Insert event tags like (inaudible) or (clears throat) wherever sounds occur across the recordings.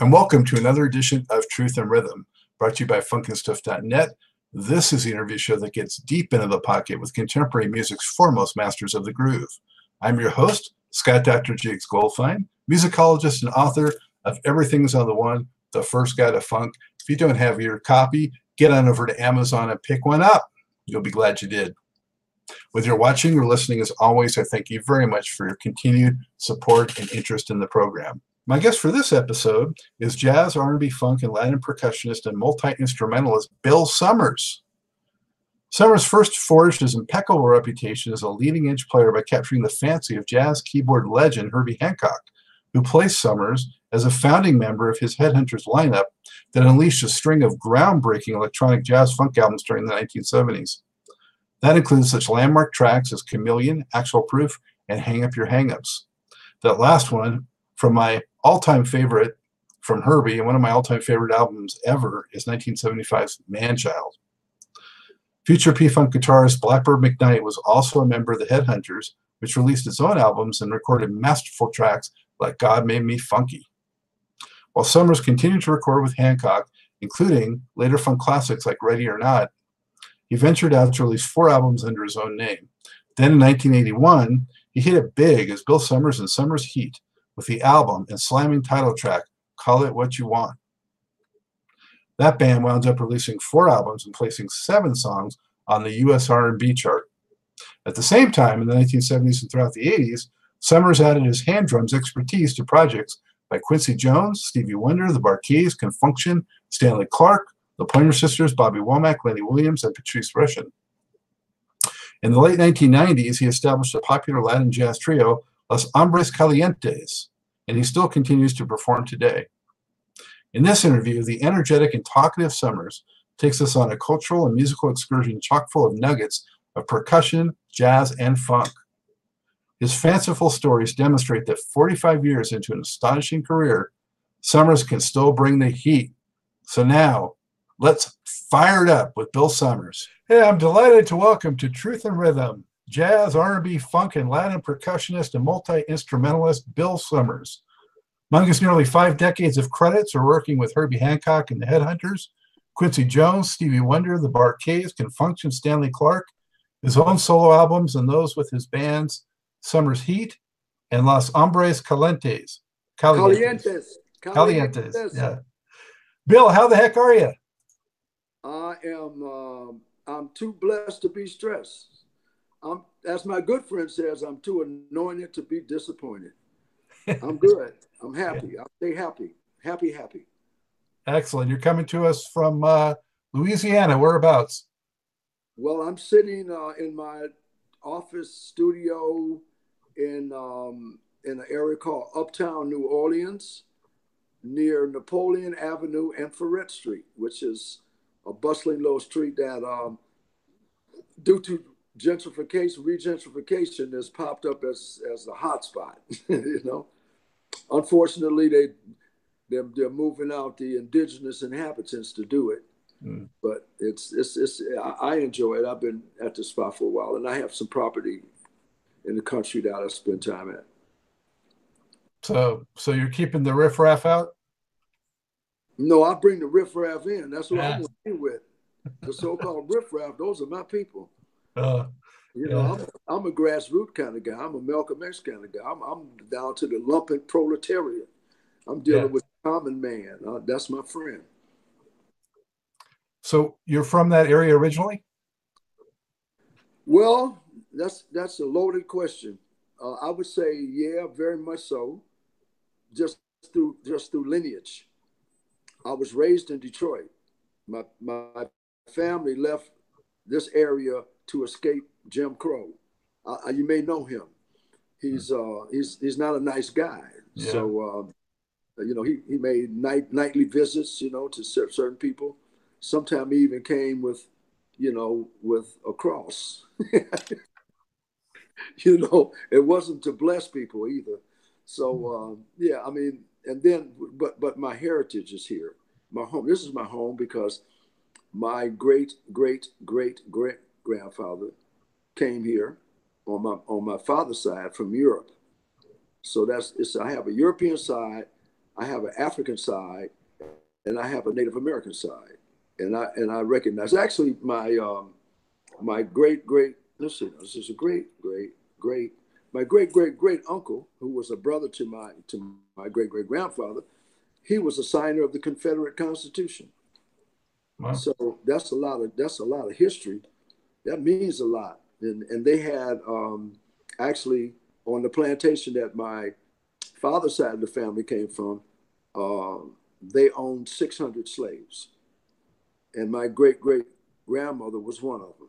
And welcome to another edition of Truth and Rhythm, brought to you by funkinstuff.net. This is the interview show that gets deep into the pocket with contemporary music's foremost masters of the groove. I'm your host, Scott Dr. Jiggs Goldfine, musicologist and author of Everything's on the One, The First Guide to Funk. If you don't have your copy, get on over to Amazon and pick one up. You'll be glad you did. Whether you're watching or listening, as always, I thank you very much for your continued support and interest in the program. My guest for this episode is jazz, R&B, funk, and Latin percussionist and multi-instrumentalist Bill Summers. Summers first forged his impeccable reputation as a leading-edge player by capturing the fancy of jazz keyboard legend Herbie Hancock, who placed Summers as a founding member of his Headhunters lineup that unleashed a string of groundbreaking electronic jazz funk albums during the 1970s. That includes such landmark tracks as Chameleon, Actual Proof, and Hang Up Your Hangups. That last one, from my all-time favorite from Herbie and one of my all-time favorite albums ever is 1975's Manchild. Future P-Funk guitarist Blackbird McKnight was also a member of the Headhunters, which released its own albums and recorded masterful tracks like God Made Me Funky. While Summers continued to record with Hancock, including later funk classics like Ready or Not, he ventured out to release four albums under his own name. Then in 1981, he hit it big as Bill Summers and Summers Heat, with the album and slamming title track, Call It What You Want. That band wound up releasing four albums and placing seven songs on the US R&B chart. At the same time, in the 1970s and throughout the 80s, Summers added his hand drums expertise to projects by Quincy Jones, Stevie Wonder, the Bar-Kays, Con Funk Shun, Stanley Clarke, the Pointer Sisters, Bobby Womack, Lenny Williams, and Patrice Rushen. In the late 1990s, he established a popular Latin jazz trio Los Hombres Calientes, and he still continues to perform today. In this interview, the energetic and talkative Summers takes us on a cultural and musical excursion chock full of nuggets of percussion, jazz, and funk. His fanciful stories demonstrate that 45 years into an astonishing career, Summers can still bring the heat. So now, let's fire it up with Bill Summers. Hey, I'm delighted to welcome to Truth and Rhythm jazz, R&B, funk, and Latin percussionist and multi-instrumentalist Bill Summers. Among his nearly five decades of credits are working with Herbie Hancock and the Headhunters, Quincy Jones, Stevie Wonder, the Bar-Kays, Con Funk Stanley Clarke, his own solo albums and those with his bands Summer's Heat and Los Hombres Calientes. Calientes. Calientes. Calientes. Yeah. Bill, how the heck are you? I am. Uh, I'm too blessed to be stressed. I'm, as my good friend says, I'm too anointed to be disappointed. I'm good. I'm happy. (laughs) I'll stay happy. Happy, happy. Excellent. You're coming to us from uh, Louisiana. Whereabouts? Well, I'm sitting uh, in my office studio in um, in an area called Uptown New Orleans, near Napoleon Avenue and Freret Street, which is a bustling little street that, um, due to gentrification, regentrification has popped up as as a hotspot. (laughs) you know, unfortunately, they they're, they're moving out the indigenous inhabitants to do it. Mm. But it's it's it's I enjoy it. I've been at the spot for a while, and I have some property in the country that I spend time at. So so you're keeping the riffraff out? No, I bring the riffraff in. That's what yeah. I'm with. The so-called riffraff, those are my people. Uh, you know, yeah. I'm, I'm, a grassroots kind of guy. I'm a Malcolm X kind of guy. I'm, I'm down to the lumpen proletariat. I'm dealing yeah. with common man. Uh, that's my friend. So you're from that area originally? Well, that's that's a loaded question. Uh, I would say, yeah, very much so. Just through just through lineage. I was raised in Detroit. My my family left this area to escape Jim Crow. Uh, you may know him. He's uh, he's he's not a nice guy. Yeah. So uh, you know he, he made night nightly visits you know to certain people. Sometimes he even came with you know with a cross. (laughs) you know it wasn't to bless people either. So um, yeah, I mean, and then but but my heritage is here. My home. This is my home because my great great great great grandfather came here on my on my father's side from Europe. So that's it's I have a European side, I have an African side and I have a Native American side. And I and I recognize actually my um, my great great listen, this is a great great great my great great great uncle who was a brother to my to my great great grandfather, he was a signer of the Confederate Constitution. Wow. So that's a lot of that's a lot of history. That means a lot. And and they had um, actually on the plantation that my father's side of the family came from, uh, they owned 600 slaves. And my great great grandmother was one of them.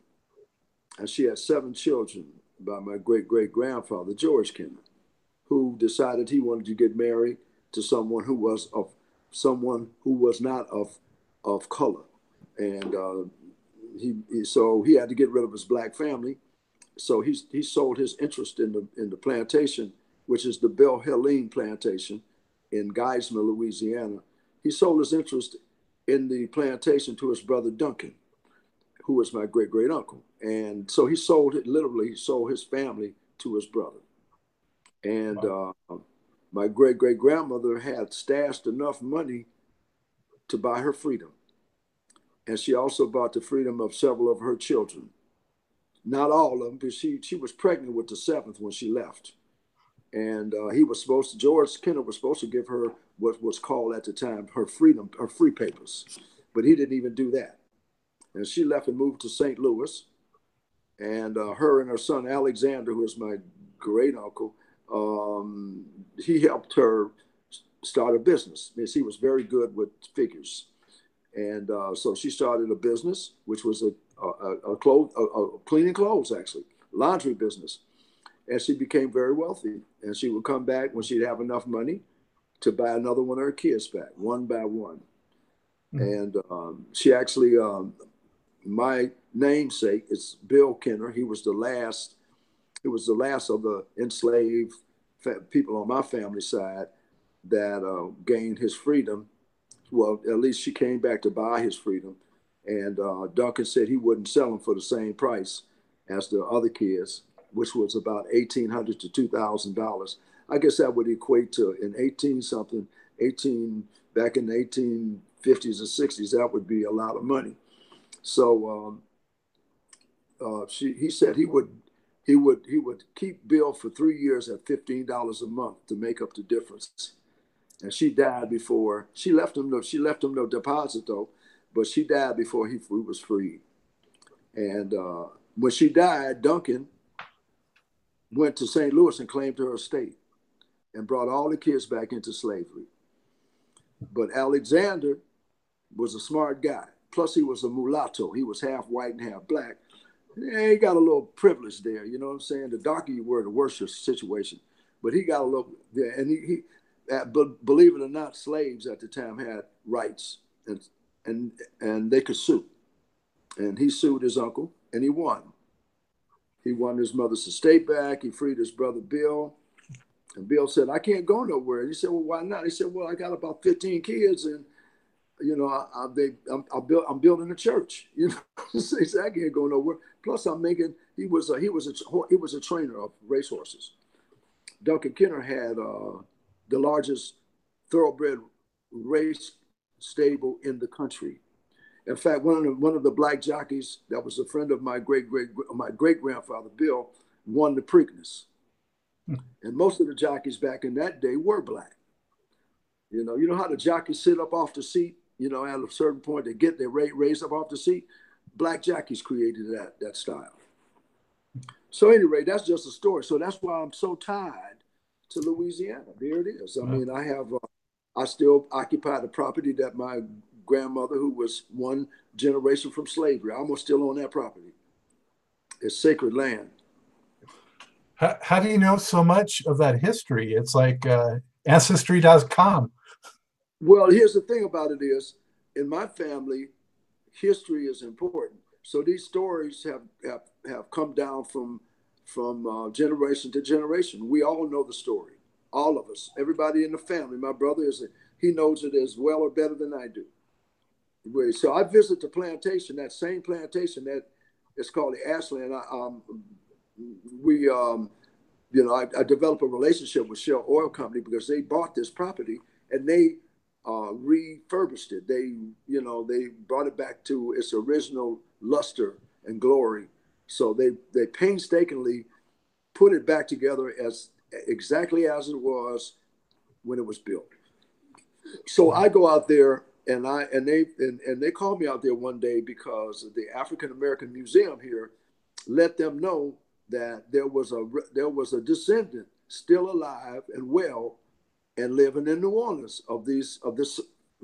And she had seven children by my great great grandfather, George Kenner, who decided he wanted to get married to someone who was of someone who was not of of color and uh, he, he, so he had to get rid of his black family. So he he sold his interest in the in the plantation, which is the Belle Helene plantation in Geismar, Louisiana. He sold his interest in the plantation to his brother Duncan, who was my great great uncle. And so he sold it literally. He sold his family to his brother. And wow. uh, my great great grandmother had stashed enough money to buy her freedom and she also bought the freedom of several of her children. Not all of them, because she she was pregnant with the seventh when she left, and uh, he was supposed to George Kenner was supposed to give her what was called at the time her freedom, her free papers, but he didn't even do that, and she left and moved to St. Louis, and uh, her and her son Alexander, who is my great uncle, um, he helped her start a business. Because he was very good with figures and uh, so she started a business, which was a, a, a, clothes, a, a cleaning clothes, actually, laundry business. And she became very wealthy. And she would come back when she'd have enough money to buy another one of her kids back, one by one. Mm-hmm. And um, she actually, um, my namesake is Bill Kenner. He was the last, it was the last of the enslaved people on my family side that uh, gained his freedom well, at least she came back to buy his freedom. And uh, Duncan said he wouldn't sell them for the same price as the other kids, which was about eighteen hundred to two thousand dollars. I guess that would equate to in eighteen something, eighteen back in the eighteen fifties or sixties. That would be a lot of money. So um, uh, she, he said he would he would he would keep Bill for three years at fifteen dollars a month to make up the difference and she died before she left him. No, she left him no deposit though, but she died before he, was freed. And uh, when she died, Duncan went to St. Louis and claimed her estate and brought all the kids back into slavery. But Alexander was a smart guy. Plus, he was a mulatto. He was half white and half black. Yeah, he got a little privilege there. You know what I'm saying? The darker you were, the worse your situation. But he got a little, yeah, and he, he but believe it or not, slaves at the time had rights and and and they could sue. And he sued his uncle and he won. He won his mother's estate back. He freed his brother Bill. And Bill said, I can't go nowhere. And he said, Well, why not? He said, Well, I got about 15 kids and you know, I, I, they, I'm, I build, I'm building a church. (laughs) You know, (laughs) he said, I can't go nowhere. Plus, I'm making. He was a, he was a he was a trainer of racehorses. Duncan Kenner had uh, the largest thoroughbred race stable in the country. In fact, one of the, one of the black jockeys that was a friend of my great great my great grandfather Bill won the Preakness, hmm. and most of the jockeys back in that day were black. You know, you know how the jockeys sit up off the seat. You know, at a certain point they get their raised up off the seat. Black jockeys created that that style. So anyway, that's just a story. So that's why I'm so tied to Louisiana. There it is. I mean, I have, uh, I still occupy the property that my grandmother, who was one generation from slavery, I'm still on that property. It's sacred land. How, how do you know so much of that history? It's like uh, ancestry.com. Well, here's the thing about it is, in my family, history is important. So these stories have have, have come down from from uh, generation to generation. We all know the story, all of us, everybody in the family. My brother is he knows it as well or better than I do. So I visit the plantation, that same plantation that is called the Ashland. I, um, we, um, you know, I, I, developed a relationship with Shell Oil Company because they bought this property and they uh, refurbished it. They, you know, they brought it back to its original luster and glory. So they they painstakingly put it back together as exactly as it was when it was built. So I go out there and I and they and, and they called me out there one day because the African American Museum here let them know that there was a there was a descendant still alive and well and living in New Orleans of these of this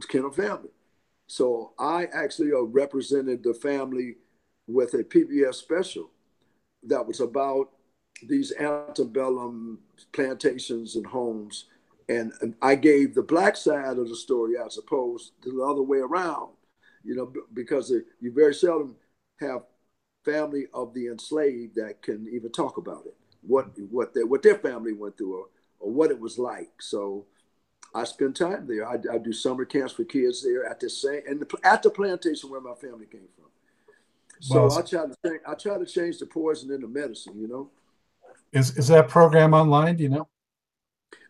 Kenner family. So I actually uh, represented the family with a PBS special that was about these antebellum plantations and homes. And, and I gave the black side of the story I suppose, the other way around, you know, because you very seldom have family of the enslaved that can even talk about it, what what their what their family went through, or, or what it was like. So I spend time there. I, I do summer camps for kids there at the same and the, at the plantation where my family came from. So well, I try to change, I try to change the poison into medicine. You know. Is is that program online? Do you know?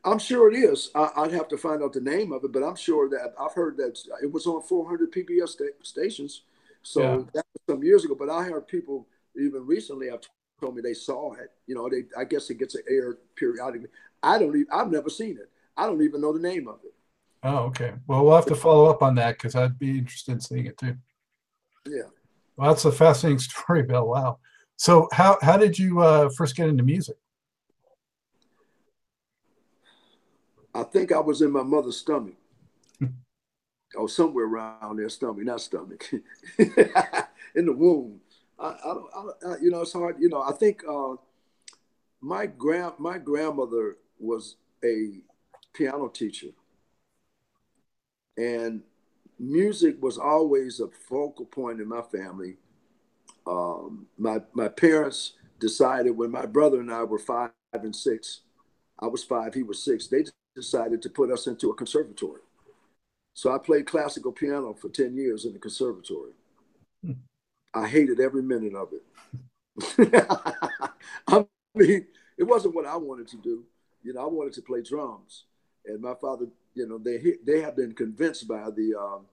I'm sure it is. I, would have to find out the name of it, but I'm sure that I've heard that it was on 400 PBS sta- stations. So yeah. that was some years ago. But I heard people even recently have told me they saw it. You know, they I guess it gets aired periodically. I don't even. I've never seen it. I don't even know the name of it. Oh, okay. Well, we'll have to follow up on that because I'd be interested in seeing it too. Yeah. Well, that's a fascinating (laughs) story, Bill. Wow. So, how how did you uh, first get into music? I think I was in my mother's stomach. or somewhere around their stomach, not stomach, (laughs) in the womb. I, I, I, you know, it's hard. You know, I think uh, my grand my grandmother was a piano teacher, and music was always a focal point in my family. Um, my my parents decided when my brother and I were five and six, I was five, he was six. They decided to put us into a conservatory. So I played classical piano for 10 years in the conservatory. Hmm. I hated every minute of it. (laughs) I mean, it wasn't what I wanted to do. You know, I wanted to play drums. And my father, you know, they they have been convinced by the um,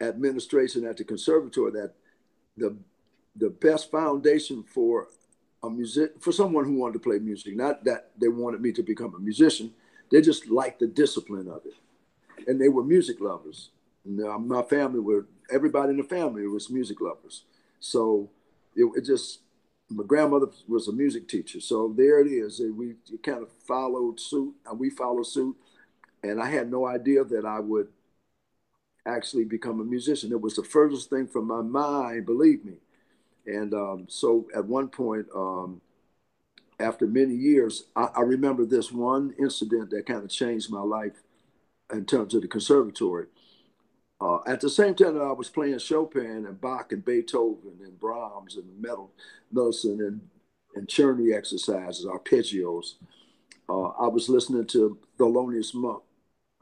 administration at the conservatory that the the best foundation for a music for someone who wanted to play music, not that they wanted me to become a musician, they just liked the discipline of it, and they were music lovers. Now, my family were everybody in the family was music lovers, so it, it just my grandmother was a music teacher, so there it is. We kind of followed suit, and we followed suit, and I had no idea that I would actually become a musician. It was the furthest thing from my mind, believe me. And um, so at one point, um, after many years, I, I, remember this one incident that kind of changed my life in terms of the conservatory. Uh, at the same time that I was playing Chopin and Bach and Beethoven and Brahms and Metal Nelson and, and Czerny exercises, arpeggios, uh, I was listening to Thelonious Monk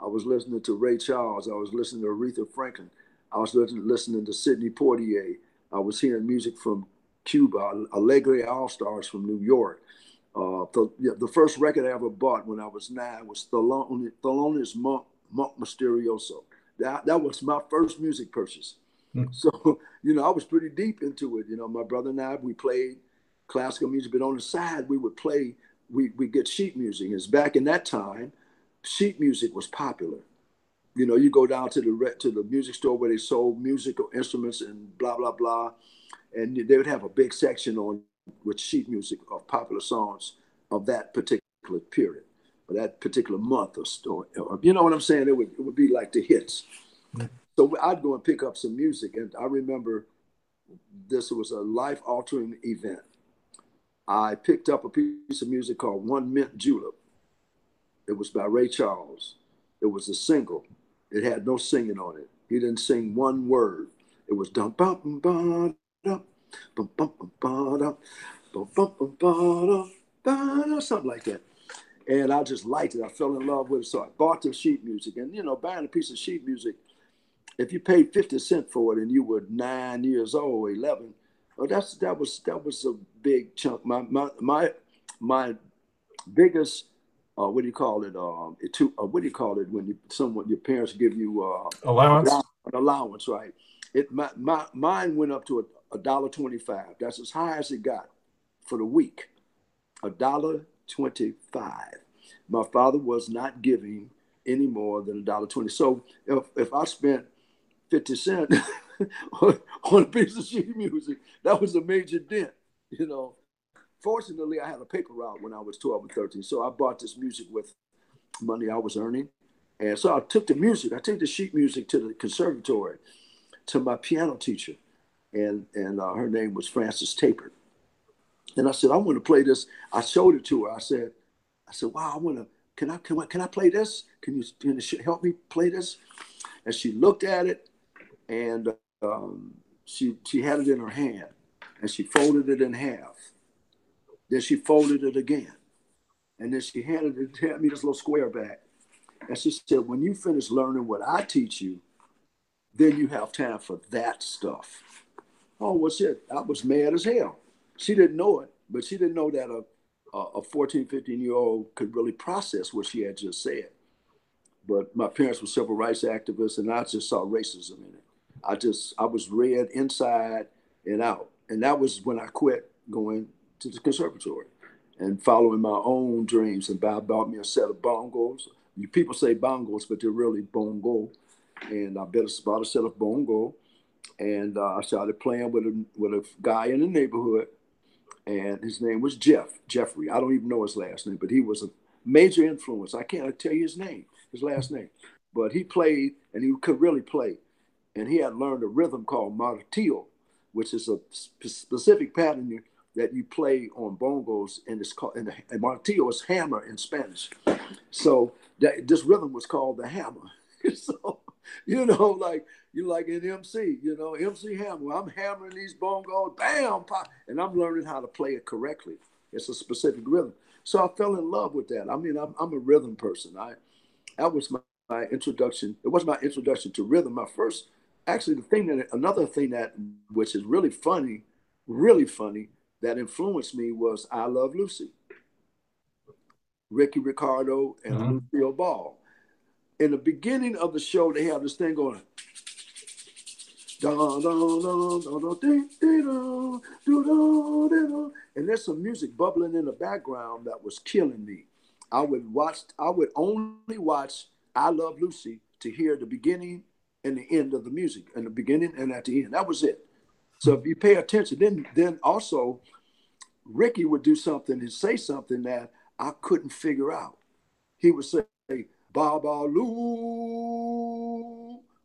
I was listening to Ray Charles. I was listening to Aretha Franklin. I was listening to Sidney Poitier. I was hearing music from Cuba, Alegre All Stars from New York. Uh, the, the, first record I ever bought when I was nine was Thelonious, Thelonious Monk, Monk Mysterioso. That, that was my first music purchase. Hmm. (laughs) So, you know, I was pretty deep into it. You know, my brother and I, we played classical music, but on the side, we would play, we, we get sheet music. It's back in that time, sheet music was popular. You know, you go down to the to the music store where they sold musical instruments and blah blah blah, and they would have a big section on with sheet music of popular songs of that particular period or that particular month or story. Or, you know what I'm saying? It would it would be like the hits. Mm-hmm. So I'd go and pick up some music, and I remember this was a life altering event. I picked up a piece of music called One Mint Julep it was by Ray Charles. It was a single. It had no singing on it. He didn't sing one word. It was dum bum bum bum bum bum bum bum bum bum something like that. And I just liked it. I fell in love with it. So I bought the sheet music. And you know, buying a piece of sheet music, if you paid 50 cents for it and you were nine years old, 11, well, that's that was that was a big chunk. My my my my biggest uh, what do you call it? Um, it to, uh, what do you call it when you someone your parents give you uh, allowance? An allowance, right? It my, my mine went up to a dollar twenty five. That's as high as it got for the week. A dollar twenty five. My father was not giving any more than a dollar twenty. So if if I spent fifty cent (laughs) on a piece of sheet music, that was a major dent, you know fortunately, I had a paper route when I was 12 or 13. So I bought this music with money I was earning. And so I took the music, I took the sheet music to the conservatory to my piano teacher. And, and uh, her name was Frances Taper. And I said, I want to play this. I showed it to her. I said, I said, wow, I want to, can I, can I, can I play this? Can you, can you help me play this? And she looked at it and um, she, she had it in her hand and she folded it in half then she folded it again. And then she handed it handed me this little square back. And she said, when you finish learning what I teach you, then you have time for that stuff. Oh, what's it? I was mad as hell. She didn't know it, but she didn't know that a, a 14, 15 year old could really process what she had just said. But my parents were civil rights activists, and I just saw racism in it. I just, I was red inside and out. And that was when I quit going to the conservatory and following my own dreams. And Bob bought me a set of bongos. You people say bongos, but they're really bongo. And I bought a set of bongo, and uh, I started playing with a with a guy in the neighborhood, and his name was Jeff Jeffrey. I don't even know his last name, but he was a major influence. I can't tell you his name, his last name, but he played and he could really play, and he had learned a rhythm called martillo, which is a specific pattern that you play on bongos and it's called and, the, and martillo is hammer in Spanish. So that this rhythm was called the hammer. (laughs) so you know, like you like an MC, you know, MC Hammer. I'm hammering these bongos, bam, pop, and I'm learning how to play it correctly. It's a specific rhythm. So I fell in love with that. I mean, I'm, I'm a rhythm person. I that was my, my introduction. It was my introduction to rhythm. My first, actually, the thing that another thing that which is really funny, really funny, that influenced me was I Love Lucy, Ricky Ricardo, and mm-hmm. Lucille Ball. In the beginning of the show, they have this thing going. And there's some music bubbling in the background that was killing me. I would watch, I would only watch I Love Lucy to hear the beginning and the end of the music, and the beginning and at the end. That was it. So if you pay attention, then then also Ricky would do something and say something that I couldn't figure out. He would say, Baba Lou,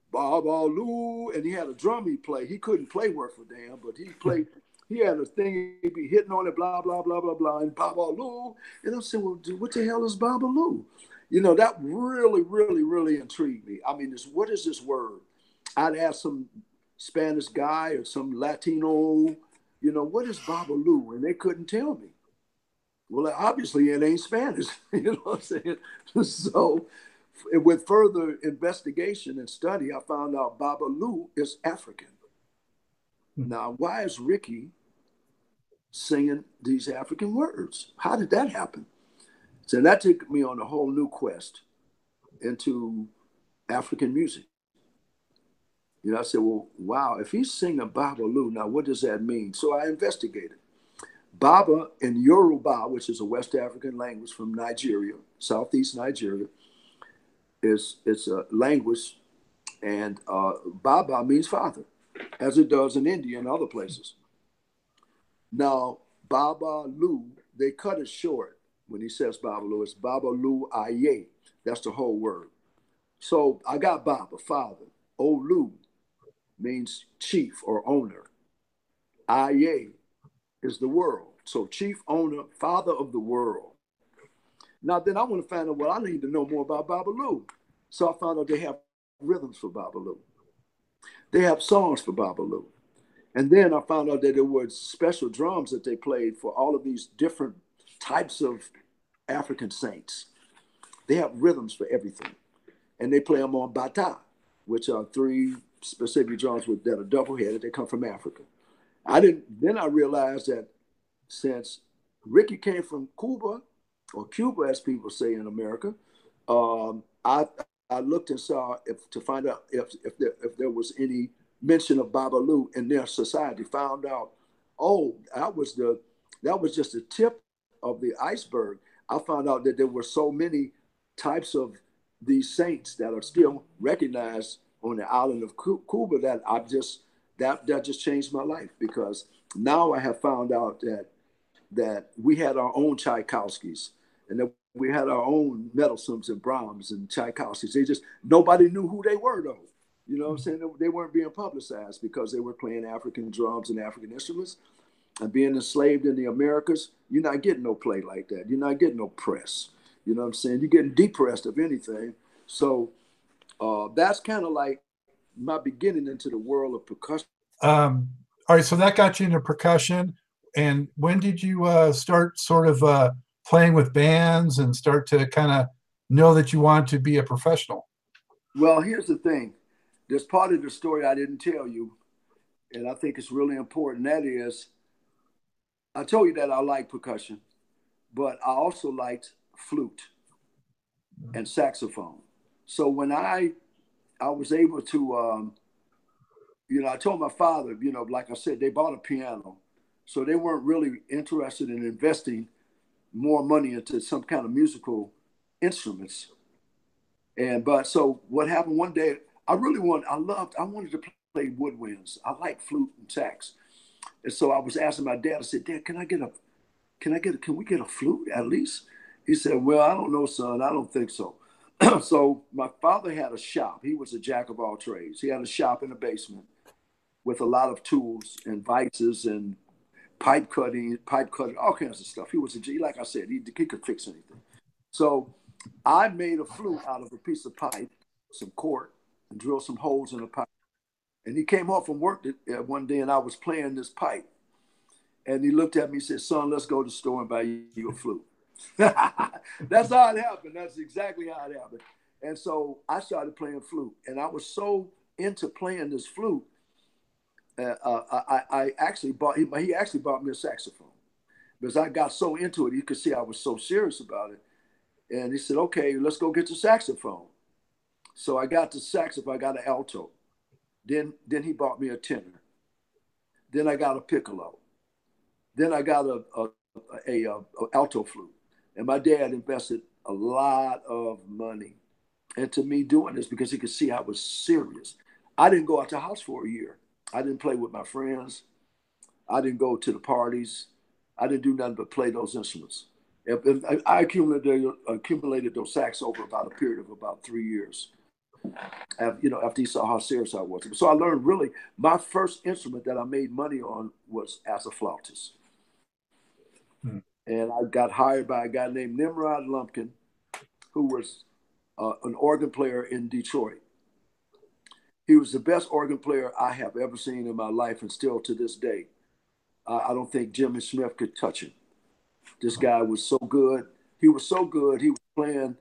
Baba Lou, and he had a drum he played. He couldn't play worth a damn, but he played. He had a thing he'd be hitting on it, blah blah blah blah blah, and Baba Lou. And I'm saying, well, dude, what the hell is Baba Lou? You know, that really, really, really intrigued me. I mean, this what is this word? I'd ask some Spanish guy or some Latino, you know, what is Babalu? And they couldn't tell me. Well, obviously it ain't Spanish, (laughs) you know what I'm saying? (laughs) So with further investigation and study, I found out Babalu is African. Hmm. Now, why is Ricky singing these African words? How did that happen? So that took me on a whole new quest into African music. You know, I said, well, wow, if he's singing Baba Lou, now what does that mean? So I investigated. Baba in Yoruba, which is a West African language from Nigeria, Southeast Nigeria, is it's a language, and uh, Baba means father, as it does in India and other places. Now, Baba Lu, they cut it short when he says Baba Lu. It's Baba Lu Aye. That's the whole word. So I got Baba, father. Olu, means chief or owner. Aye is the world. So chief owner, father of the world. Now then I want to find out well, I need to know more about Babalu. So I found out they have rhythms for Babalu. They have songs for Babalu. And then I found out that there were special drums that they played for all of these different types of African saints. They have rhythms for everything. And they play them on bata, which are three specific drums with that are double headed. They come from Africa. I didn't. Then I realized that since Ricky came from Cuba, or Cuba, as people say in America, um, I I looked and saw if to find out if if there, if there was any mention of Babalu in their society. Found out, oh, that was the that was just the tip of the iceberg. I found out that there were so many types of these saints that are still recognized on the island of Cuba that I just that that just changed my life because now I have found out that that we had our own Tchaikovskys and that we had our own Mendelssohns and Brahms and Tchaikovskys. They just nobody knew who they were though. You know what I'm saying? They weren't being publicized because they were playing African drums and African instruments and being enslaved in the Americas. You're not getting no play like that. You're not getting no press. You know what I'm saying? You're getting depressed of anything. So uh, that's kind of like my beginning into the world of percussion. Um, all right, so that got you into percussion. And when did you uh, start sort of uh, playing with bands and start to kind of know that you want to be a professional? Well, here's the thing. There's part of the story I didn't tell you, and I think it's really important. That is, I told you that I like percussion, but I also liked flute and saxophone. So when I I was able to, um, you know, I told my father, you know, like I said, they bought a piano, so they weren't really interested in investing more money into some kind of musical instruments. And but so what happened one day, I really wanted, I loved, I wanted to play woodwinds. I like flute and sax, and so I was asking my dad. I said, Dad, can I get a, can I get, a, can we get a flute at least? He said, Well, I don't know, son. I don't think so. (clears throat) so my father had a shop. He was a jack of all trades. He had a shop in the basement with a lot of tools and vices and pipe cutting, pipe cutting, all kinds of stuff. He was a G, like I said, he, he could fix anything. So I made a flute out of a piece of pipe, some cork, and drilled some holes in the pipe. And he came home from work uh, one day and I was playing this pipe. And he looked at me and said, Son, let's go to the store and buy you a flute. (laughs) That's how it happened. That's exactly how it happened. And so I started playing flute, and I was so into playing this flute. Uh, uh, I, I, actually bought he, he actually bought me a saxophone because I got so into it. You could see I was so serious about it. And he said, "Okay, let's go get the saxophone." So I got the saxophone. I got an alto. Then then he bought me a tenor. Then I got a piccolo. Then I got a a, a, a, a alto flute. And my dad invested a lot of money into me doing this because he could see I was serious. I didn't go out to house for a year. I didn't play with my friends. I didn't go to the parties. I didn't do nothing but play those instruments. I accumulated, accumulated those sacks over about a period of about three years. After, you know, after he saw how serious I was. So I learned really my first instrument that I made money on was as a flautist. And I got hired by a guy named Nimrod Lumpkin, who was uh, an organ player in Detroit. He was the best organ player I have ever seen in my life, and still to this day, I don't think Jimmy Smith could touch him. This guy was so good. He was so good. He was playing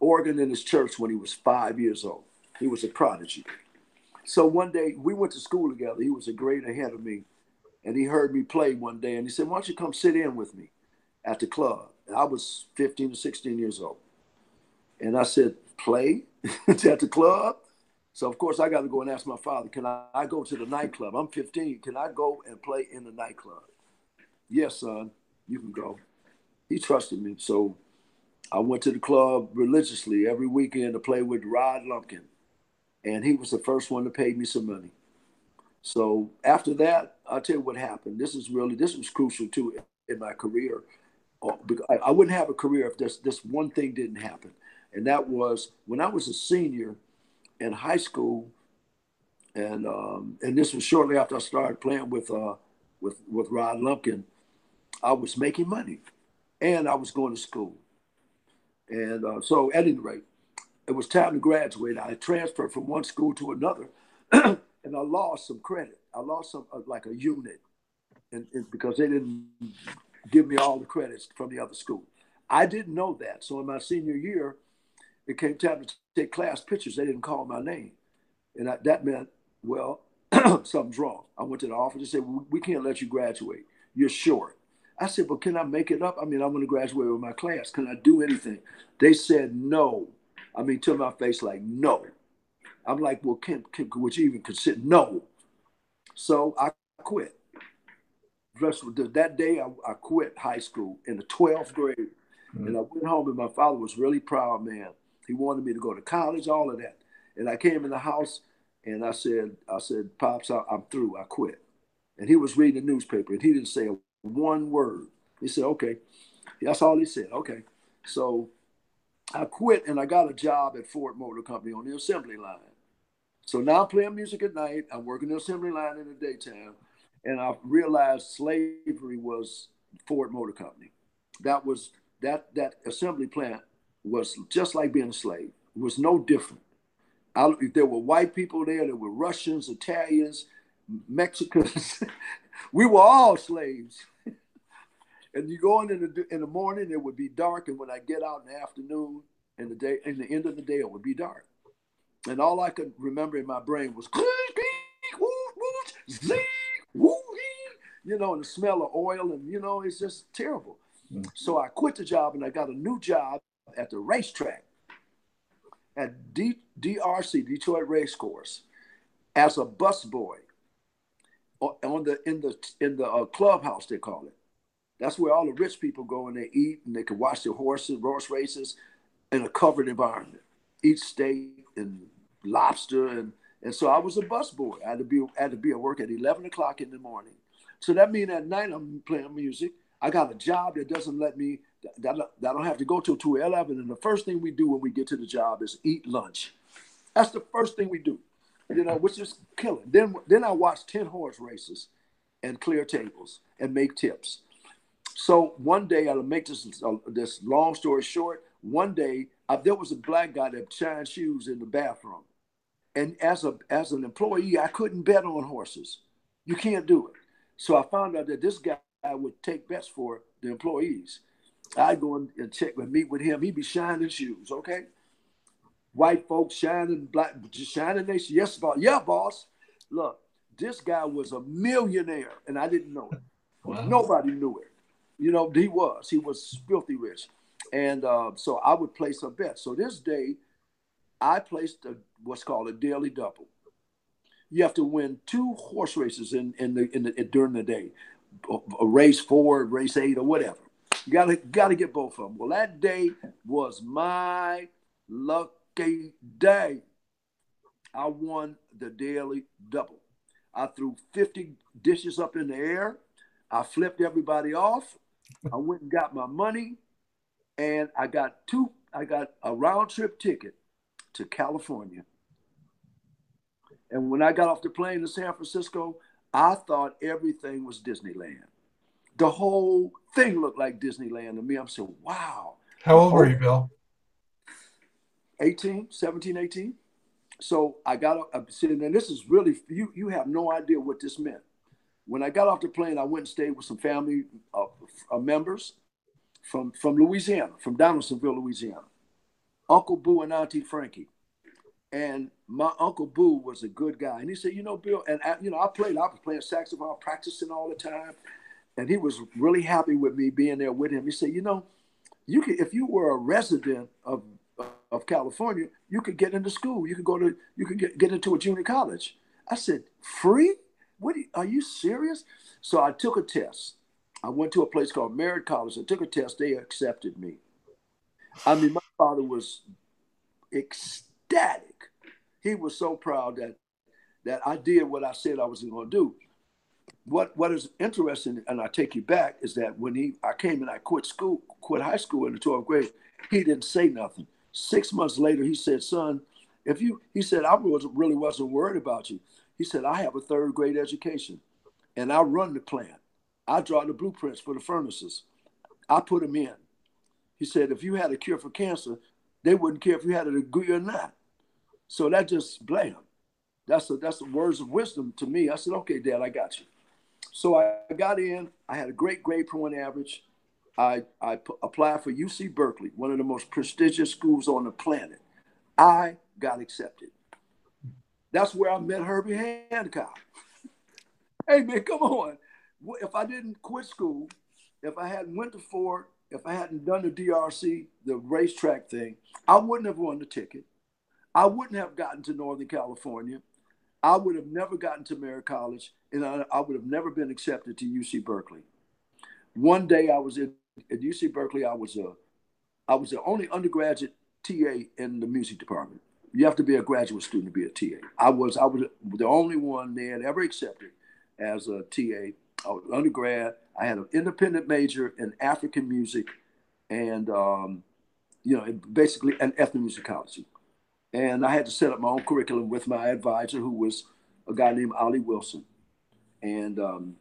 organ in his church when he was five years old. He was a prodigy. So one day we went to school together. He was a grade ahead of me and he heard me play one day and he said, Why don't you come sit in with me at the club? And I was 15 or 16 years old. And I said, Play (laughs) at the club? So, of course, I got to go and ask my father, Can I, I go to the nightclub? I'm 15. Can I go and play in the nightclub? Yes, son, you can go. He trusted me. So I went to the club religiously every weekend to play with Rod Lumpkin. And he was the first one to pay me some money. So after that, I'll tell you what happened. This is really this was crucial too in my career. Uh, I wouldn't have a career if this this one thing didn't happen, and that was when I was a senior in high school, and um, and this was shortly after I started playing with uh, with with Rod Lumpkin. I was making money, and I was going to school, and uh, so at any rate, it was time to graduate. I transferred from one school to another. (clears throat) and I lost some credit. I lost some uh, like a unit, and, and, because they didn't give me all the credits from the other school. I didn't know that. So in my senior year, it came time to take class pictures. They didn't call my name, and I, that meant well, (clears throat) something's wrong. I went to the office and said, "We can't let you graduate. You're short." I said, but can I make it up? I mean, I'm going to graduate with my class. Can I do anything? They said no. I mean, to my face, like, no. I'm like, well, can, can would you even consider? No. So I quit. That day, I, I quit high school in the 12th grade. Mm-hmm. And I went home, and my father was really proud, man. He wanted me to go to college, all of that. And I came in the house, and I said, I said, Pops, I, I'm through. I quit. And he was reading the newspaper, and he didn't say one word. He said, okay. That's all he said. Okay. So I quit and I got a job at Ford Motor Company on the assembly line. So now I'm playing music at night. I'm working the assembly line in the daytime. And I realized slavery was Ford Motor Company. That was that that assembly plant was just like being a slave. It was no different. I, there were white people there, there were Russians, Italians, Mexicans. (laughs) we were all slaves. (laughs) and you go in in the, in the morning, it would be dark, and when I get out in the afternoon, in the day, in the end of the day, it would be dark. And all I could remember in my brain was, you know, and the smell of oil, and you know, it's just terrible. Mm. So I quit the job, and I got a new job at the racetrack at D- DRC, Detroit Racecourse, as a bus boy on the in the in the uh, clubhouse they call it. That's where all the rich people go and they eat and they can watch their horses, horse races in a covered environment. Eat steak and lobster and and so I was a bus boy. I had to be had to be at work at eleven o'clock in the morning. So that means at night I'm playing music. I got a job that doesn't let me that, that I don't have to go till two eleven. And the first thing we do when we get to the job is eat lunch. That's the first thing we do you know, which is killing. Then then I watch 10 horse races and clear tables and make tips. So one day I'll make this this long story short. One day I, there was a black guy that shined shoes in the bathroom, and as a as an employee I couldn't bet on horses. You can't do it. So I found out that this guy would take bets for the employees. I'd go and check and meet with him. He'd be shining shoes. Okay white folks shining black shining nation. Yes, boss. Yeah, boss. Look, this guy was a millionaire, and I didn't know it. Wow. Nobody knew it. You know, he was. He was filthy rich, and uh, so I would place a bet. So this day, I placed a, what's called a daily double. You have to win two horse races in in the, in the during the day, a race four, race eight, or whatever. You gotta gotta get both of them. Well, that day was my lucky day, I won the daily double. I threw 50 dishes up in the air. I flipped everybody off. I went and got my money, and I got two. I got a round trip ticket to California. And when I got off the plane in San Francisco, I thought everything was Disneyland. The whole thing looked like Disneyland to me. I'm saying, wow. How old were you, Bill? 18, 17, 18. So I got up, I'm sitting there. This is really, you, you have no idea what this meant. When I got off the plane, I went and stayed with some family uh, uh, members from, from Louisiana, from Donaldsonville, Louisiana. Uncle Boo and Auntie Frankie. And my Uncle Boo was a good guy. And he said, you know, Bill, and I, you know, I played, I was playing saxophone, practicing all the time. And he was really happy with me being there with him. He said, you know, you could, if you were a resident of of California, you could get into school. You could go to, you could get, get into a junior college. I said, free? What are you, are you serious? So I took a test. I went to a place called Merritt College. I took a test. They accepted me. I mean, my father was ecstatic. He was so proud that that I did what I said I was going to do. What what is interesting, and I take you back, is that when he I came and I quit school, quit high school in the 12th grade, he didn't say nothing. Six months later, he said, son, if you, he said, I was, really wasn't worried about you. He said, I have a third grade education and I run the plant. I draw the blueprints for the furnaces. I put them in. He said, if you had a cure for cancer, they wouldn't care if you had a degree or not. So that just blam. That's the that's the words of wisdom to me. I said, okay, Dad, I got you. So I got in. I had a great grade point average. I, I p- applied for UC Berkeley, one of the most prestigious schools on the planet. I got accepted. That's where I met Herbie Hancock. (laughs) hey man, come on. If I didn't quit school if I hadn't went to Ford, if I hadn't done the DRC, the racetrack thing, I wouldn't have won the ticket. I wouldn't have gotten to Northern California. I would have never gotten to Merritt College, and I, I would have never been accepted to UC Berkeley. One day I was in at UC Berkeley. I was a, I was the only undergraduate TA in the music department. You have to be a graduate student to be a TA. I was I was the only one they had ever accepted as a TA. I was undergrad. I had an independent major in African music, and um, you know, basically an ethnomusicology. And I had to set up my own curriculum with my advisor, who was a guy named Olly Wilson. And um,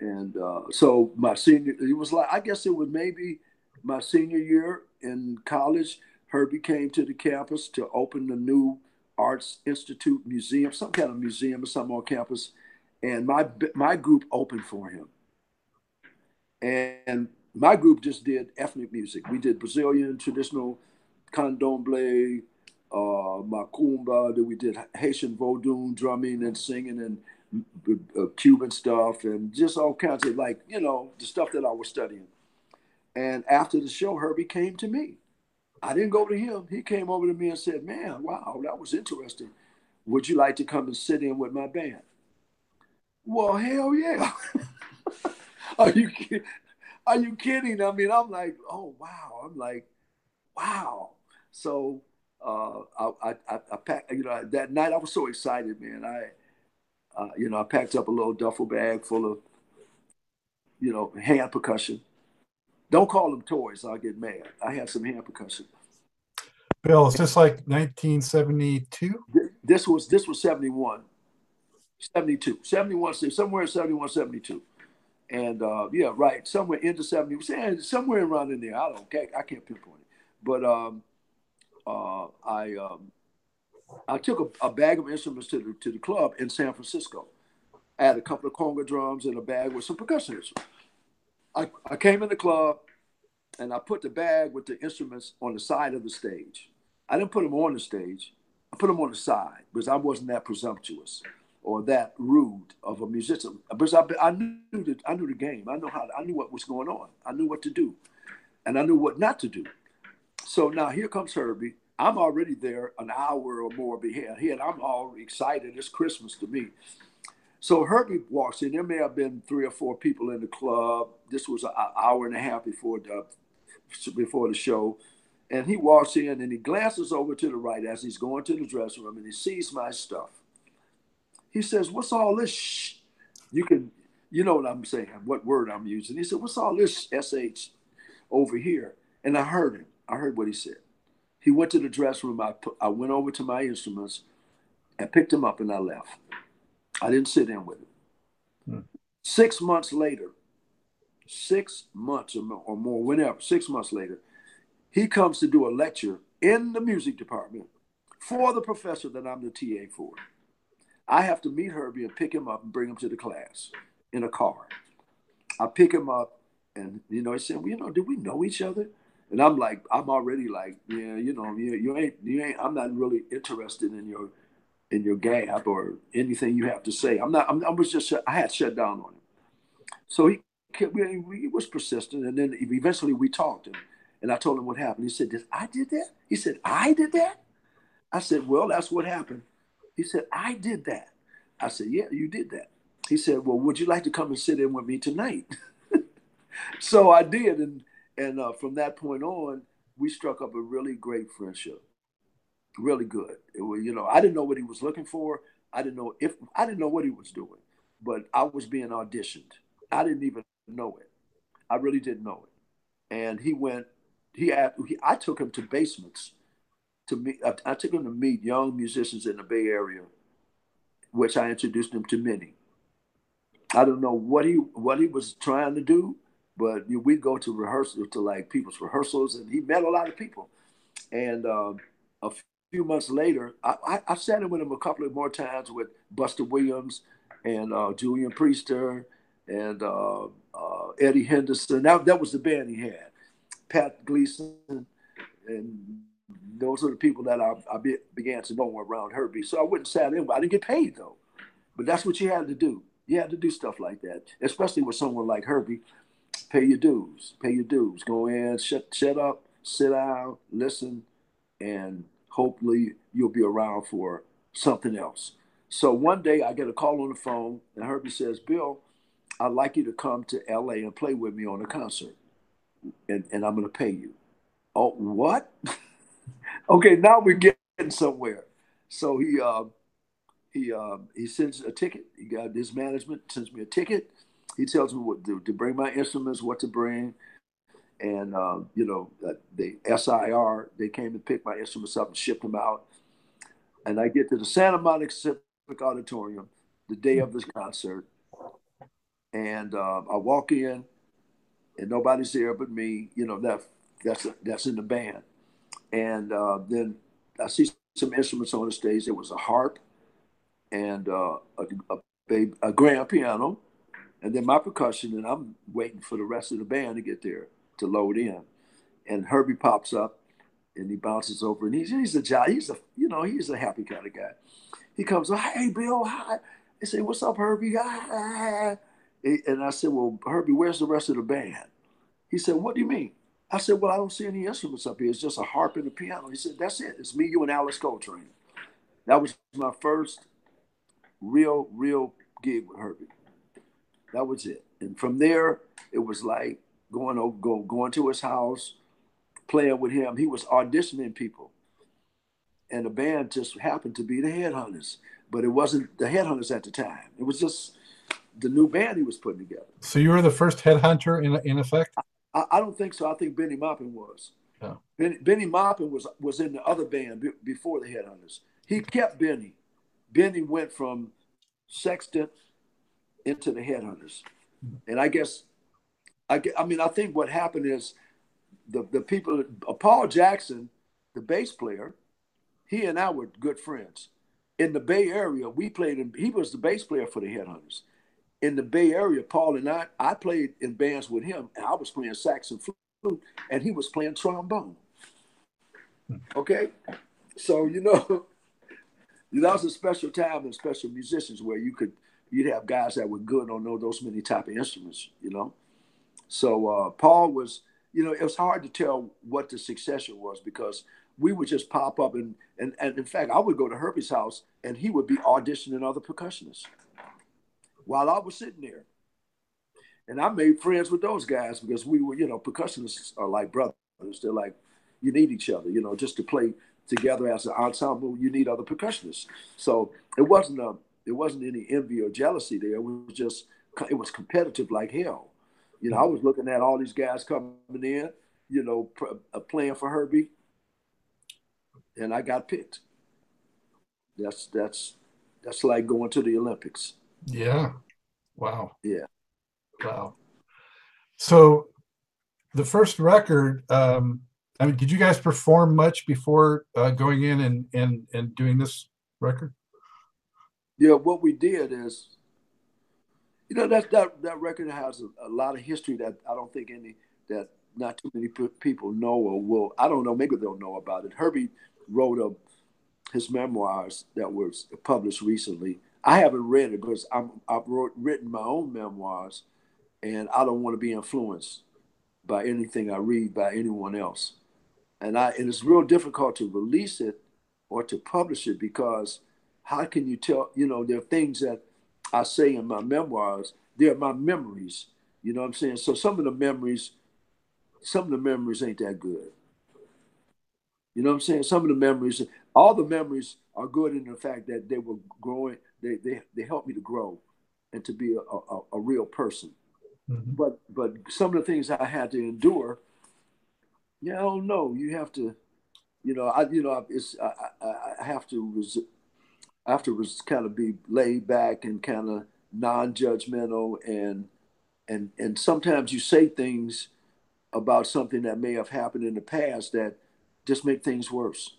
and uh, so my senior, it was like I guess it was maybe my senior year in college. Herbie came to the campus to open the new Arts Institute Museum, some kind of museum or something on campus, and my my group opened for him. And my group just did ethnic music. We did Brazilian traditional candomblé, uh, macumba. Then we did Haitian vodou drumming and singing and uh, Cuban stuff and just all kinds of like you know the stuff that I was studying. And after the show, Herbie came to me I didn't go to him. He came over to me and said, Man, wow, that was interesting. Would you like to come and sit in with my band? Well, hell yeah. (laughs) are you are you kidding? I mean, I'm like, oh wow. I'm like, wow. So uh, I, I, I packed, you know, that night I was so excited, man. I, uh, you know, I packed up a little duffel bag full of, you know, hand percussion. Don't call them toys. I'll get mad. I had some hand percussion. Bill, is this like 1972? This was this was 71, 72, 71, somewhere 71, 72. And uh, yeah, right, somewhere into 70, somewhere around in there. I don't, care. I can't pinpoint it. But um, uh, I um, I took a, a, bag of instruments to the to the club in San Francisco. I had a couple of conga drums and a bag with some percussion instruments. I, I came in the club and I put the bag with the instruments on the side of the stage. I didn't put them on the stage. I put them on the side because I wasn't that presumptuous or that rude of a musician. Because I, I knew the, I knew the game. I know how I knew what was going on. I knew what to do, and I knew what not to do. So now here comes Herbie. I'm already there an hour or more behind. Here I'm all excited. It's Christmas to me. So Herbie walks in. There may have been three or four people in the club. This was an hour and a half before the before the show, and he walks in and he glances over to the right as he's going to the dressing room and he sees my stuff. He says, "What's all this?" Shh? You can, you know what I'm saying, what word I'm using. He said, "What's all this sh over here?" And I heard him. I heard what he said. He went to the dressing room. I put, I went over to my instruments and picked him up and I left. I didn't sit in with him. Hmm. Six months later, six months or more, or more, whenever, six months later, he comes to do a lecture in the music department for the professor that I'm the TA for. I have to meet Herbie and pick him up and bring him to the class in a car. I pick him up and, you know, he said, well, you know, do we know each other? And I'm like, I'm already like, yeah, you know, you, you ain't, you ain't, I'm not really interested in your in your gab or anything you have to say. I'm not. I'm, I was just. I had shut down on him. So he he was persistent, and then eventually we talked, and, and I told him what happened. He said, "Did I did that?" He said, "I did that." I said, "Well, that's what happened." He said, "I did that." I said, "Yeah, you did that." He said, "Well, would you like to come and sit in with me tonight?" (laughs) so I did, and and uh, from that point on, we struck up a really great friendship really good. It was, you know, I didn't know what he was looking for. I didn't know if I didn't know what he was doing, but I was being auditioned. I didn't even know it. I really didn't know it. And he went. He, had, he I took him to basements to meet. I, I took him to meet young musicians in the Bay Area, which I introduced him to many. I don't know what he what he was trying to do, but we'd go to rehearsal to like people's rehearsals, and he met a lot of people. And um, a few months later, I, I, I, sat in with him a couple of more times with Buster Williams and uh, Julian Priester and uh, uh, Eddie Henderson. That, that was the band he had. Pat Gleeson and those are the people that I, I be, began to know around Herbie. So I wouldn't sat in. I didn't get paid though, but that's what you had to do. You had to do stuff like that, especially with someone like Herbie. pay your dues, pay your dues. Go in, shut, shut up, sit down, listen, and hopefully you'll be around for something else. So one day I get a call on the phone, and Herbie says, Bill, I'd like you to come to LA and play with me on a concert, and, and I'm going to pay you. Oh, what? (laughs) okay, now we're getting somewhere. So he uh, he uh, he sends a ticket. He got his management sends me a ticket. He tells me what to, to bring my instruments, what to bring, and uh, you know the SIR they came and picked my instruments up and shipped them out. And I get to the Santa Monica Civic Auditorium the day of this concert, and uh, I walk in, and nobody's there but me. You know that that's that's in the band, and uh, then I see some instruments on the stage. There was a harp and uh, a, a, a grand piano, and then my percussion. And I'm waiting for the rest of the band to get there to load in. And Herbie pops up, and he bounces over, and he's he's a jolly, he's a you know he's a happy kind of guy. He comes, hey Bill, hi. I say, what's up, Herbie? Hi. And I said, well, Herbie, where's the rest of the band? He said, what do you mean? I said, well, I don't see any instruments up here. It's just a harp and a piano. He said, that's it. It's me, you, and Alice Coltrane. That was my first real, real gig with Herbie. That was it. And from there, it was like going over, go, going to his house, playing with him. He was auditioning people. And the band just happened to be the Headhunters. But it wasn't the Headhunters at the time. It was just the new band he was putting together. So you were the first headhunter in in effect? I, I don't think so. I think Bennie Maupin was. Yeah. Bennie, Bennie Maupin was was in the other band b- before the Headhunters. He kept Bennie. Bennie went from Sextant into the Headhunters, and I guess, I I mean I think what happened is the the people uh, Paul Jackson, the bass player, he and I were good friends. In the Bay Area, we played. In, he was the bass player for the Headhunters in the Bay Area, Paul and I, I played in bands with him, and I was playing sax and flute, and he was playing trombone. Okay, so you know, (laughs) that was a special time and special musicians where you could you'd have guys that were good on those many type of instruments, you know. So uh, Paul was, you know, it was hard to tell what the succession was because we would just pop up and and, and in fact I would go to Herbie's house and he would be auditioning other percussionists while I was sitting there. And I made friends with those guys because we were, you know, percussionists are like brothers. They're like, you need each other, you know, just to play together as an ensemble, you need other percussionists. So it wasn't a, it wasn't any envy or jealousy there. It was just, it was competitive like hell. You know, I was looking at all these guys coming in, you know, uh, playing for Herbie, and I got picked. That's that's that's like going to the Olympics. Yeah. Wow. Yeah. Wow. So the first record, um, I mean, did you guys perform much before uh, going in and, and, and doing this record? Yeah, what we did is, you know, that that, that record has a, a lot of history that I don't think any that not too many people know or will. I don't know. Maybe they'll know about it. Herbie wrote a his memoirs that was published recently, I haven't read it because I'm, I've wrote, written my own memoirs, and I don't want to be influenced by anything I read by anyone else. And I and it's real difficult to release it or to publish it because how can you tell? You know, there are things that I say in my memoirs. They're my memories. You know what I'm saying? So some of the memories, some of the memories ain't that good. You know what I'm saying? Some of the memories, all the memories are good in the fact that they were growing they they they helped me to grow and to be a, a, a real person. Mm-hmm. But but some of the things I had to endure, yeah, I don't know. You have to, you know, I you know it's I, I, I have to res- I have to res- kind of be laid back and kind of non-judgmental and and and sometimes you say things about something that may have happened in the past that just make things worse.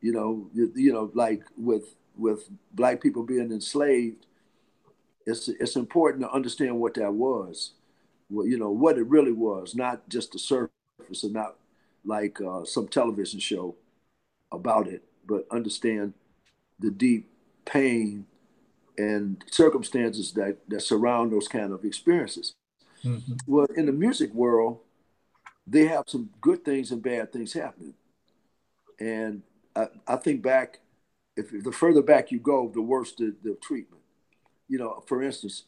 You know, you, you know, like with with black people being enslaved, it's it's important to understand what that was, what you know what it really was, not just the surface, and not like uh, some television show about it, but understand the deep pain and circumstances that that surround those kind of experiences. Mm-hmm. Well, in the music world, they have some good things and bad things happening. And I, I think back, if the further back you go, the worse the, the treatment. You know, for instance,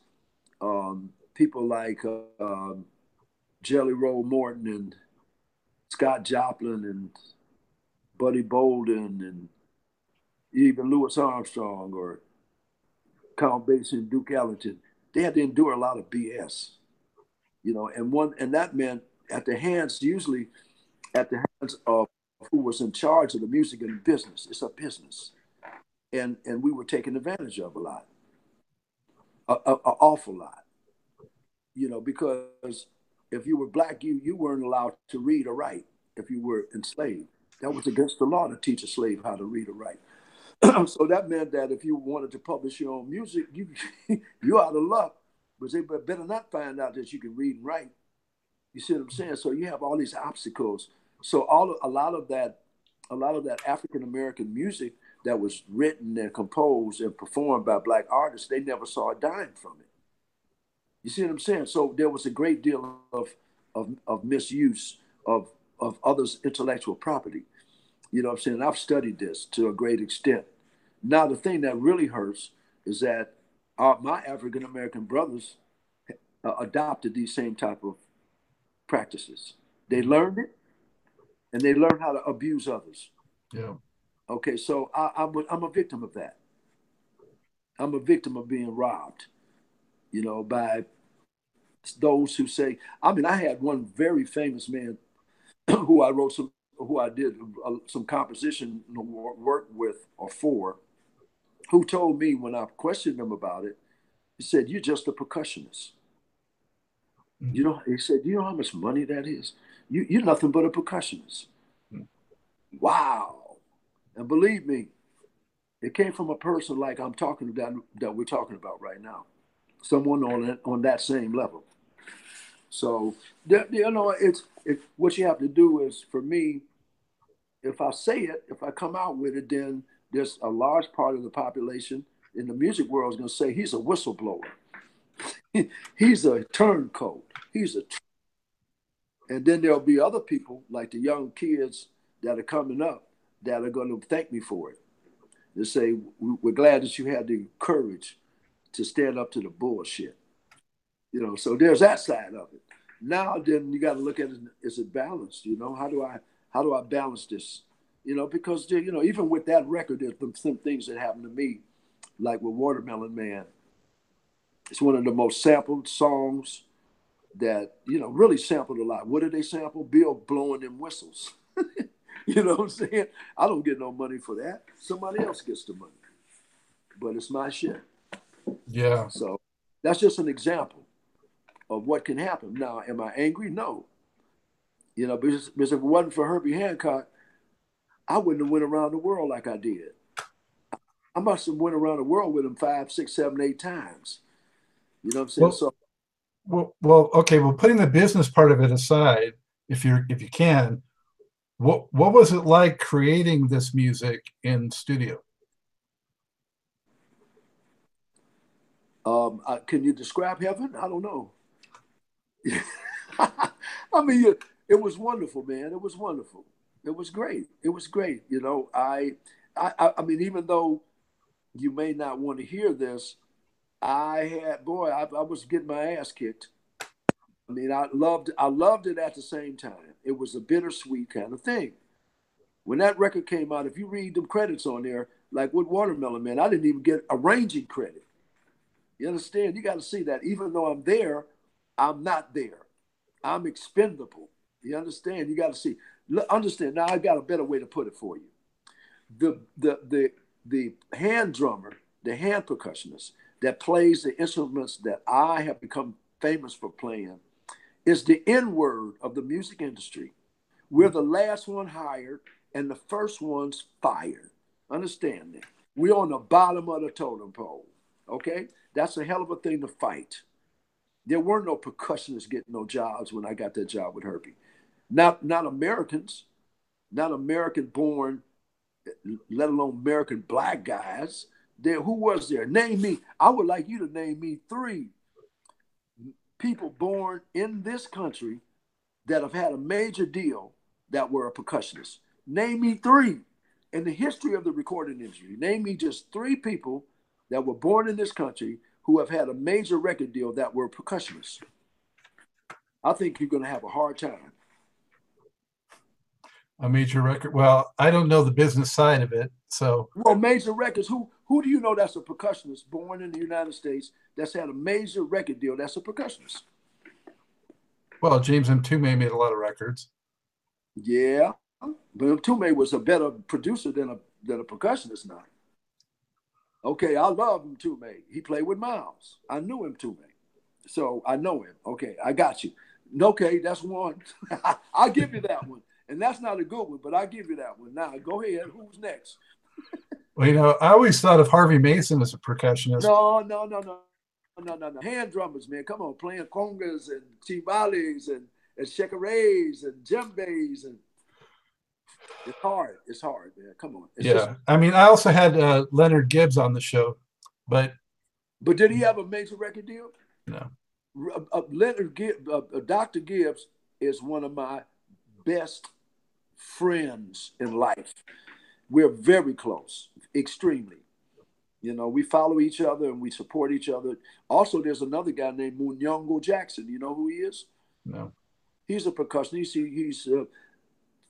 um, people like uh, um, Jelly Roll Morton and Scott Joplin and Buddy Bolden and even Louis Armstrong or Count Basie and Duke Ellington, they had to endure a lot of BS, you know, and one and that meant at the hands usually at the hands of who was in charge of the music and business. It's a business, and and we were taken advantage of a lot, a, awful lot, you know, because if you were black, you you weren't allowed to read or write if you were enslaved. That was against the law to teach a slave how to read or write. (clears throat) so that meant that if you wanted to publish your own music, you (laughs) you're out of luck. But they better not find out that you can read and write. You see what I'm saying? So you have all these obstacles. So all a lot of that, a lot of that African American music that was written and composed and performed by black artists, they never saw a dime from it. You see what I'm saying? So there was a great deal of of, of misuse of of others' intellectual property. You know what I'm saying? And I've studied this to a great extent. Now, the thing that really hurts is that my African American brothers uh, adopted these same type of practices. They learned it, and they learned how to abuse others. Yeah. Okay, so I, I'm a, I'm a victim of that. I'm a victim of being robbed, you know, by those who say. I mean, I had one very famous man (clears throat) who I wrote some who I did uh, some composition work with or for, who told me when I questioned him about it, he said, "You're just a percussionist." Mm-hmm. You know, he said, "You know how much money that is? You, you're nothing but a percussionist." Mm-hmm. Wow, and believe me, it came from a person like I'm talking about that we're talking about right now, someone on that, on that same level. So you know, it's it, what you have to do is for me if I say it, if I come out with it, then there's a large part of the population in the music world is going to say he's a whistleblower. (laughs) he's a turncoat. He's a. And then there'll be other people like the young kids that are coming up that are going to thank me for it. They say, We're glad that you had the courage to stand up to the bullshit. You know, so there's that side of it. Now, then you got to look at it, is it balanced? You know, how do I how do I balance this? You know, because you know, even with that record, there's some things that happened to me, like with Watermelon Man. It's one of the most sampled songs that you know really sampled a lot. What did they sample? Bill blowing them whistles. (laughs) (laughs) you know what I'm saying? I don't get no money for that. Somebody else gets the money, but it's my shit. Yeah. So that's just an example of what can happen. Now, am I angry? No. You know, because, because if it wasn't for Herbie Hancock, I wouldn't have went around the world like I did. I must have went around the world with him five, six, seven, eight times. You know what I'm saying? Well, so well, well, okay. Well, putting the business part of it aside, if you're if you can, what what was it like creating this music in studio? Um, uh, can you describe heaven? I don't know. (laughs) I mean, it was wonderful, man. It was wonderful. It was great. It was great. You know, I, I, I mean, even though you may not want to hear this, I had boy, I, I was getting my ass kicked. I mean, I loved, I loved it at the same time. It was a bittersweet kind of thing. When that record came out, if you read them credits on there, like with Watermelon Man, I didn't even get arranging credit. You understand? You got to see that. Even though I'm there, I'm not there. I'm expendable. You understand? You got to see. Understand. Now I got a better way to put it for you. The the the the hand drummer, the hand percussionist that plays the instruments that I have become famous for playing, is the N word of the music industry. We're hmm. the last one hired and the first ones fired. Understand that? We're on the bottom of the totem pole. Okay, that's a hell of a thing to fight. There were no percussionists getting no jobs when I got that job with Herbie. Not not Americans, not American born, let alone American black guys. There, who was there? Name me. I would like you to name me three people born in this country that have had a major deal that were a percussionist. Name me three in the history of the recording industry. Name me just three people that were born in this country who have had a major record deal that were percussionists. I think you're going to have a hard time. A major record. Well, I don't know the business side of it, so. Well, major records. Who who do you know that's a percussionist born in the United States that's had a major record deal that's a percussionist? Well, James Mtume made a lot of records. Yeah, but Mtume was a better producer than a than a percussionist now. Okay, I love Mtume. He played with Miles. I knew him Mtume. So I know him. Okay, I got you. Okay, that's one. (laughs) I'll give you that one. And that's not a good one, but I'll give you that one. Now go ahead. Who's next? (laughs) well, you know, I always thought of Harvey Mason as a percussionist. No, no, no, no. No, no, no. Hand drummers, man. Come on, playing congas and timbales and, and shekeres and djembes and it's hard. It's hard, man. Come on. It's yeah, just, I mean, I also had uh, Leonard Gibbs on the show, but but did he have a major record deal? no. Uh, uh, Leonard Gibbs, uh, uh, Dr. Gibbs is one of my best friends in life. We're very close, extremely. You know, we follow each other and we support each other. Also, there's another guy named Munyungo Jackson. You know who he is? No. He's a percussionist. He's, uh, he's a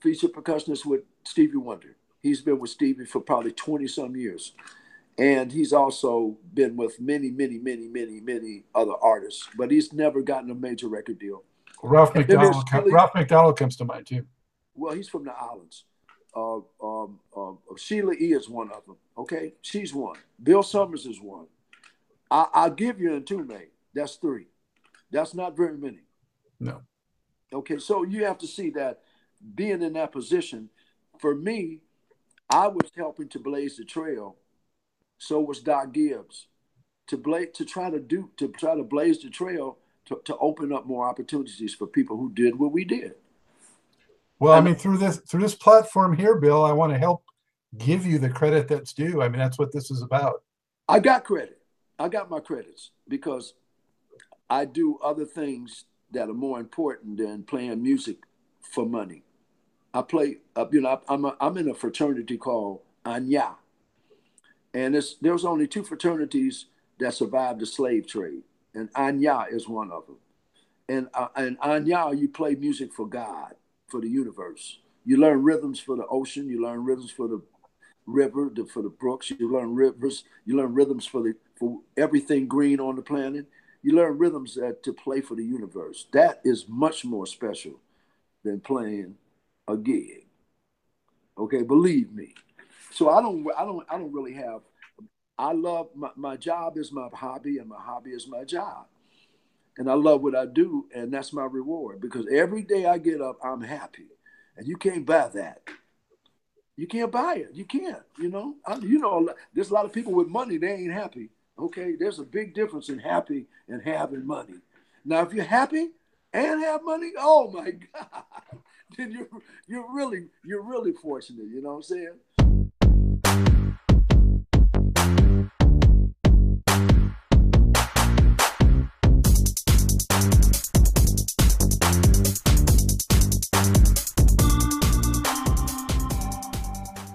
featured percussionist with Stevie Wonder. He's been with Stevie for probably 20 some years. And he's also been with many, many, many, many, many other artists, but he's never gotten a major record deal. Ralph MacDonald. Ralph MacDonald comes to mind too. Well, he's from the islands. Uh, um, uh, Sheila E. is one of them. Okay, she's one. Bill Summers is one. I, will give you Mtume. That's three. That's not very many. No. Okay, so you have to see that being in that position, for me, I was helping to blaze the trail so was Doc Gibbs to blaze to try to do to try to blaze the trail to, to open up more opportunities for people who did what we did. Well, I mean, through this through this platform here, Bill, I want to help give you the credit that's due. I mean, that's what this is about. I got credit. I got my credits because I do other things that are more important than playing music for money. I play, uh, you know, I'm a, I'm in a fraternity called Anya, and it's, there's only two fraternities that survived the slave trade, and Anya is one of them. And uh, and Anya, you play music for God, for the universe. You learn rhythms for the ocean. You learn rhythms for the river, the, for the brooks. You learn rivers. You learn rhythms for the for everything green on the planet. You learn rhythms that to play for the universe. That is much more special than playing a gig. Okay, believe me. So I don't I don't I don't really have I love my, my job is my hobby and my hobby is my job. And I love what I do and that's my reward because every day I get up I'm happy. And you can't buy that. You can't buy it. You can't, you know. I, you know there's a lot of people with money they ain't happy. Okay? There's a big difference in happy and having money. Now if you're happy and have money, oh my (laughs) god. then you're you're really you're really fortunate. You know what I'm saying?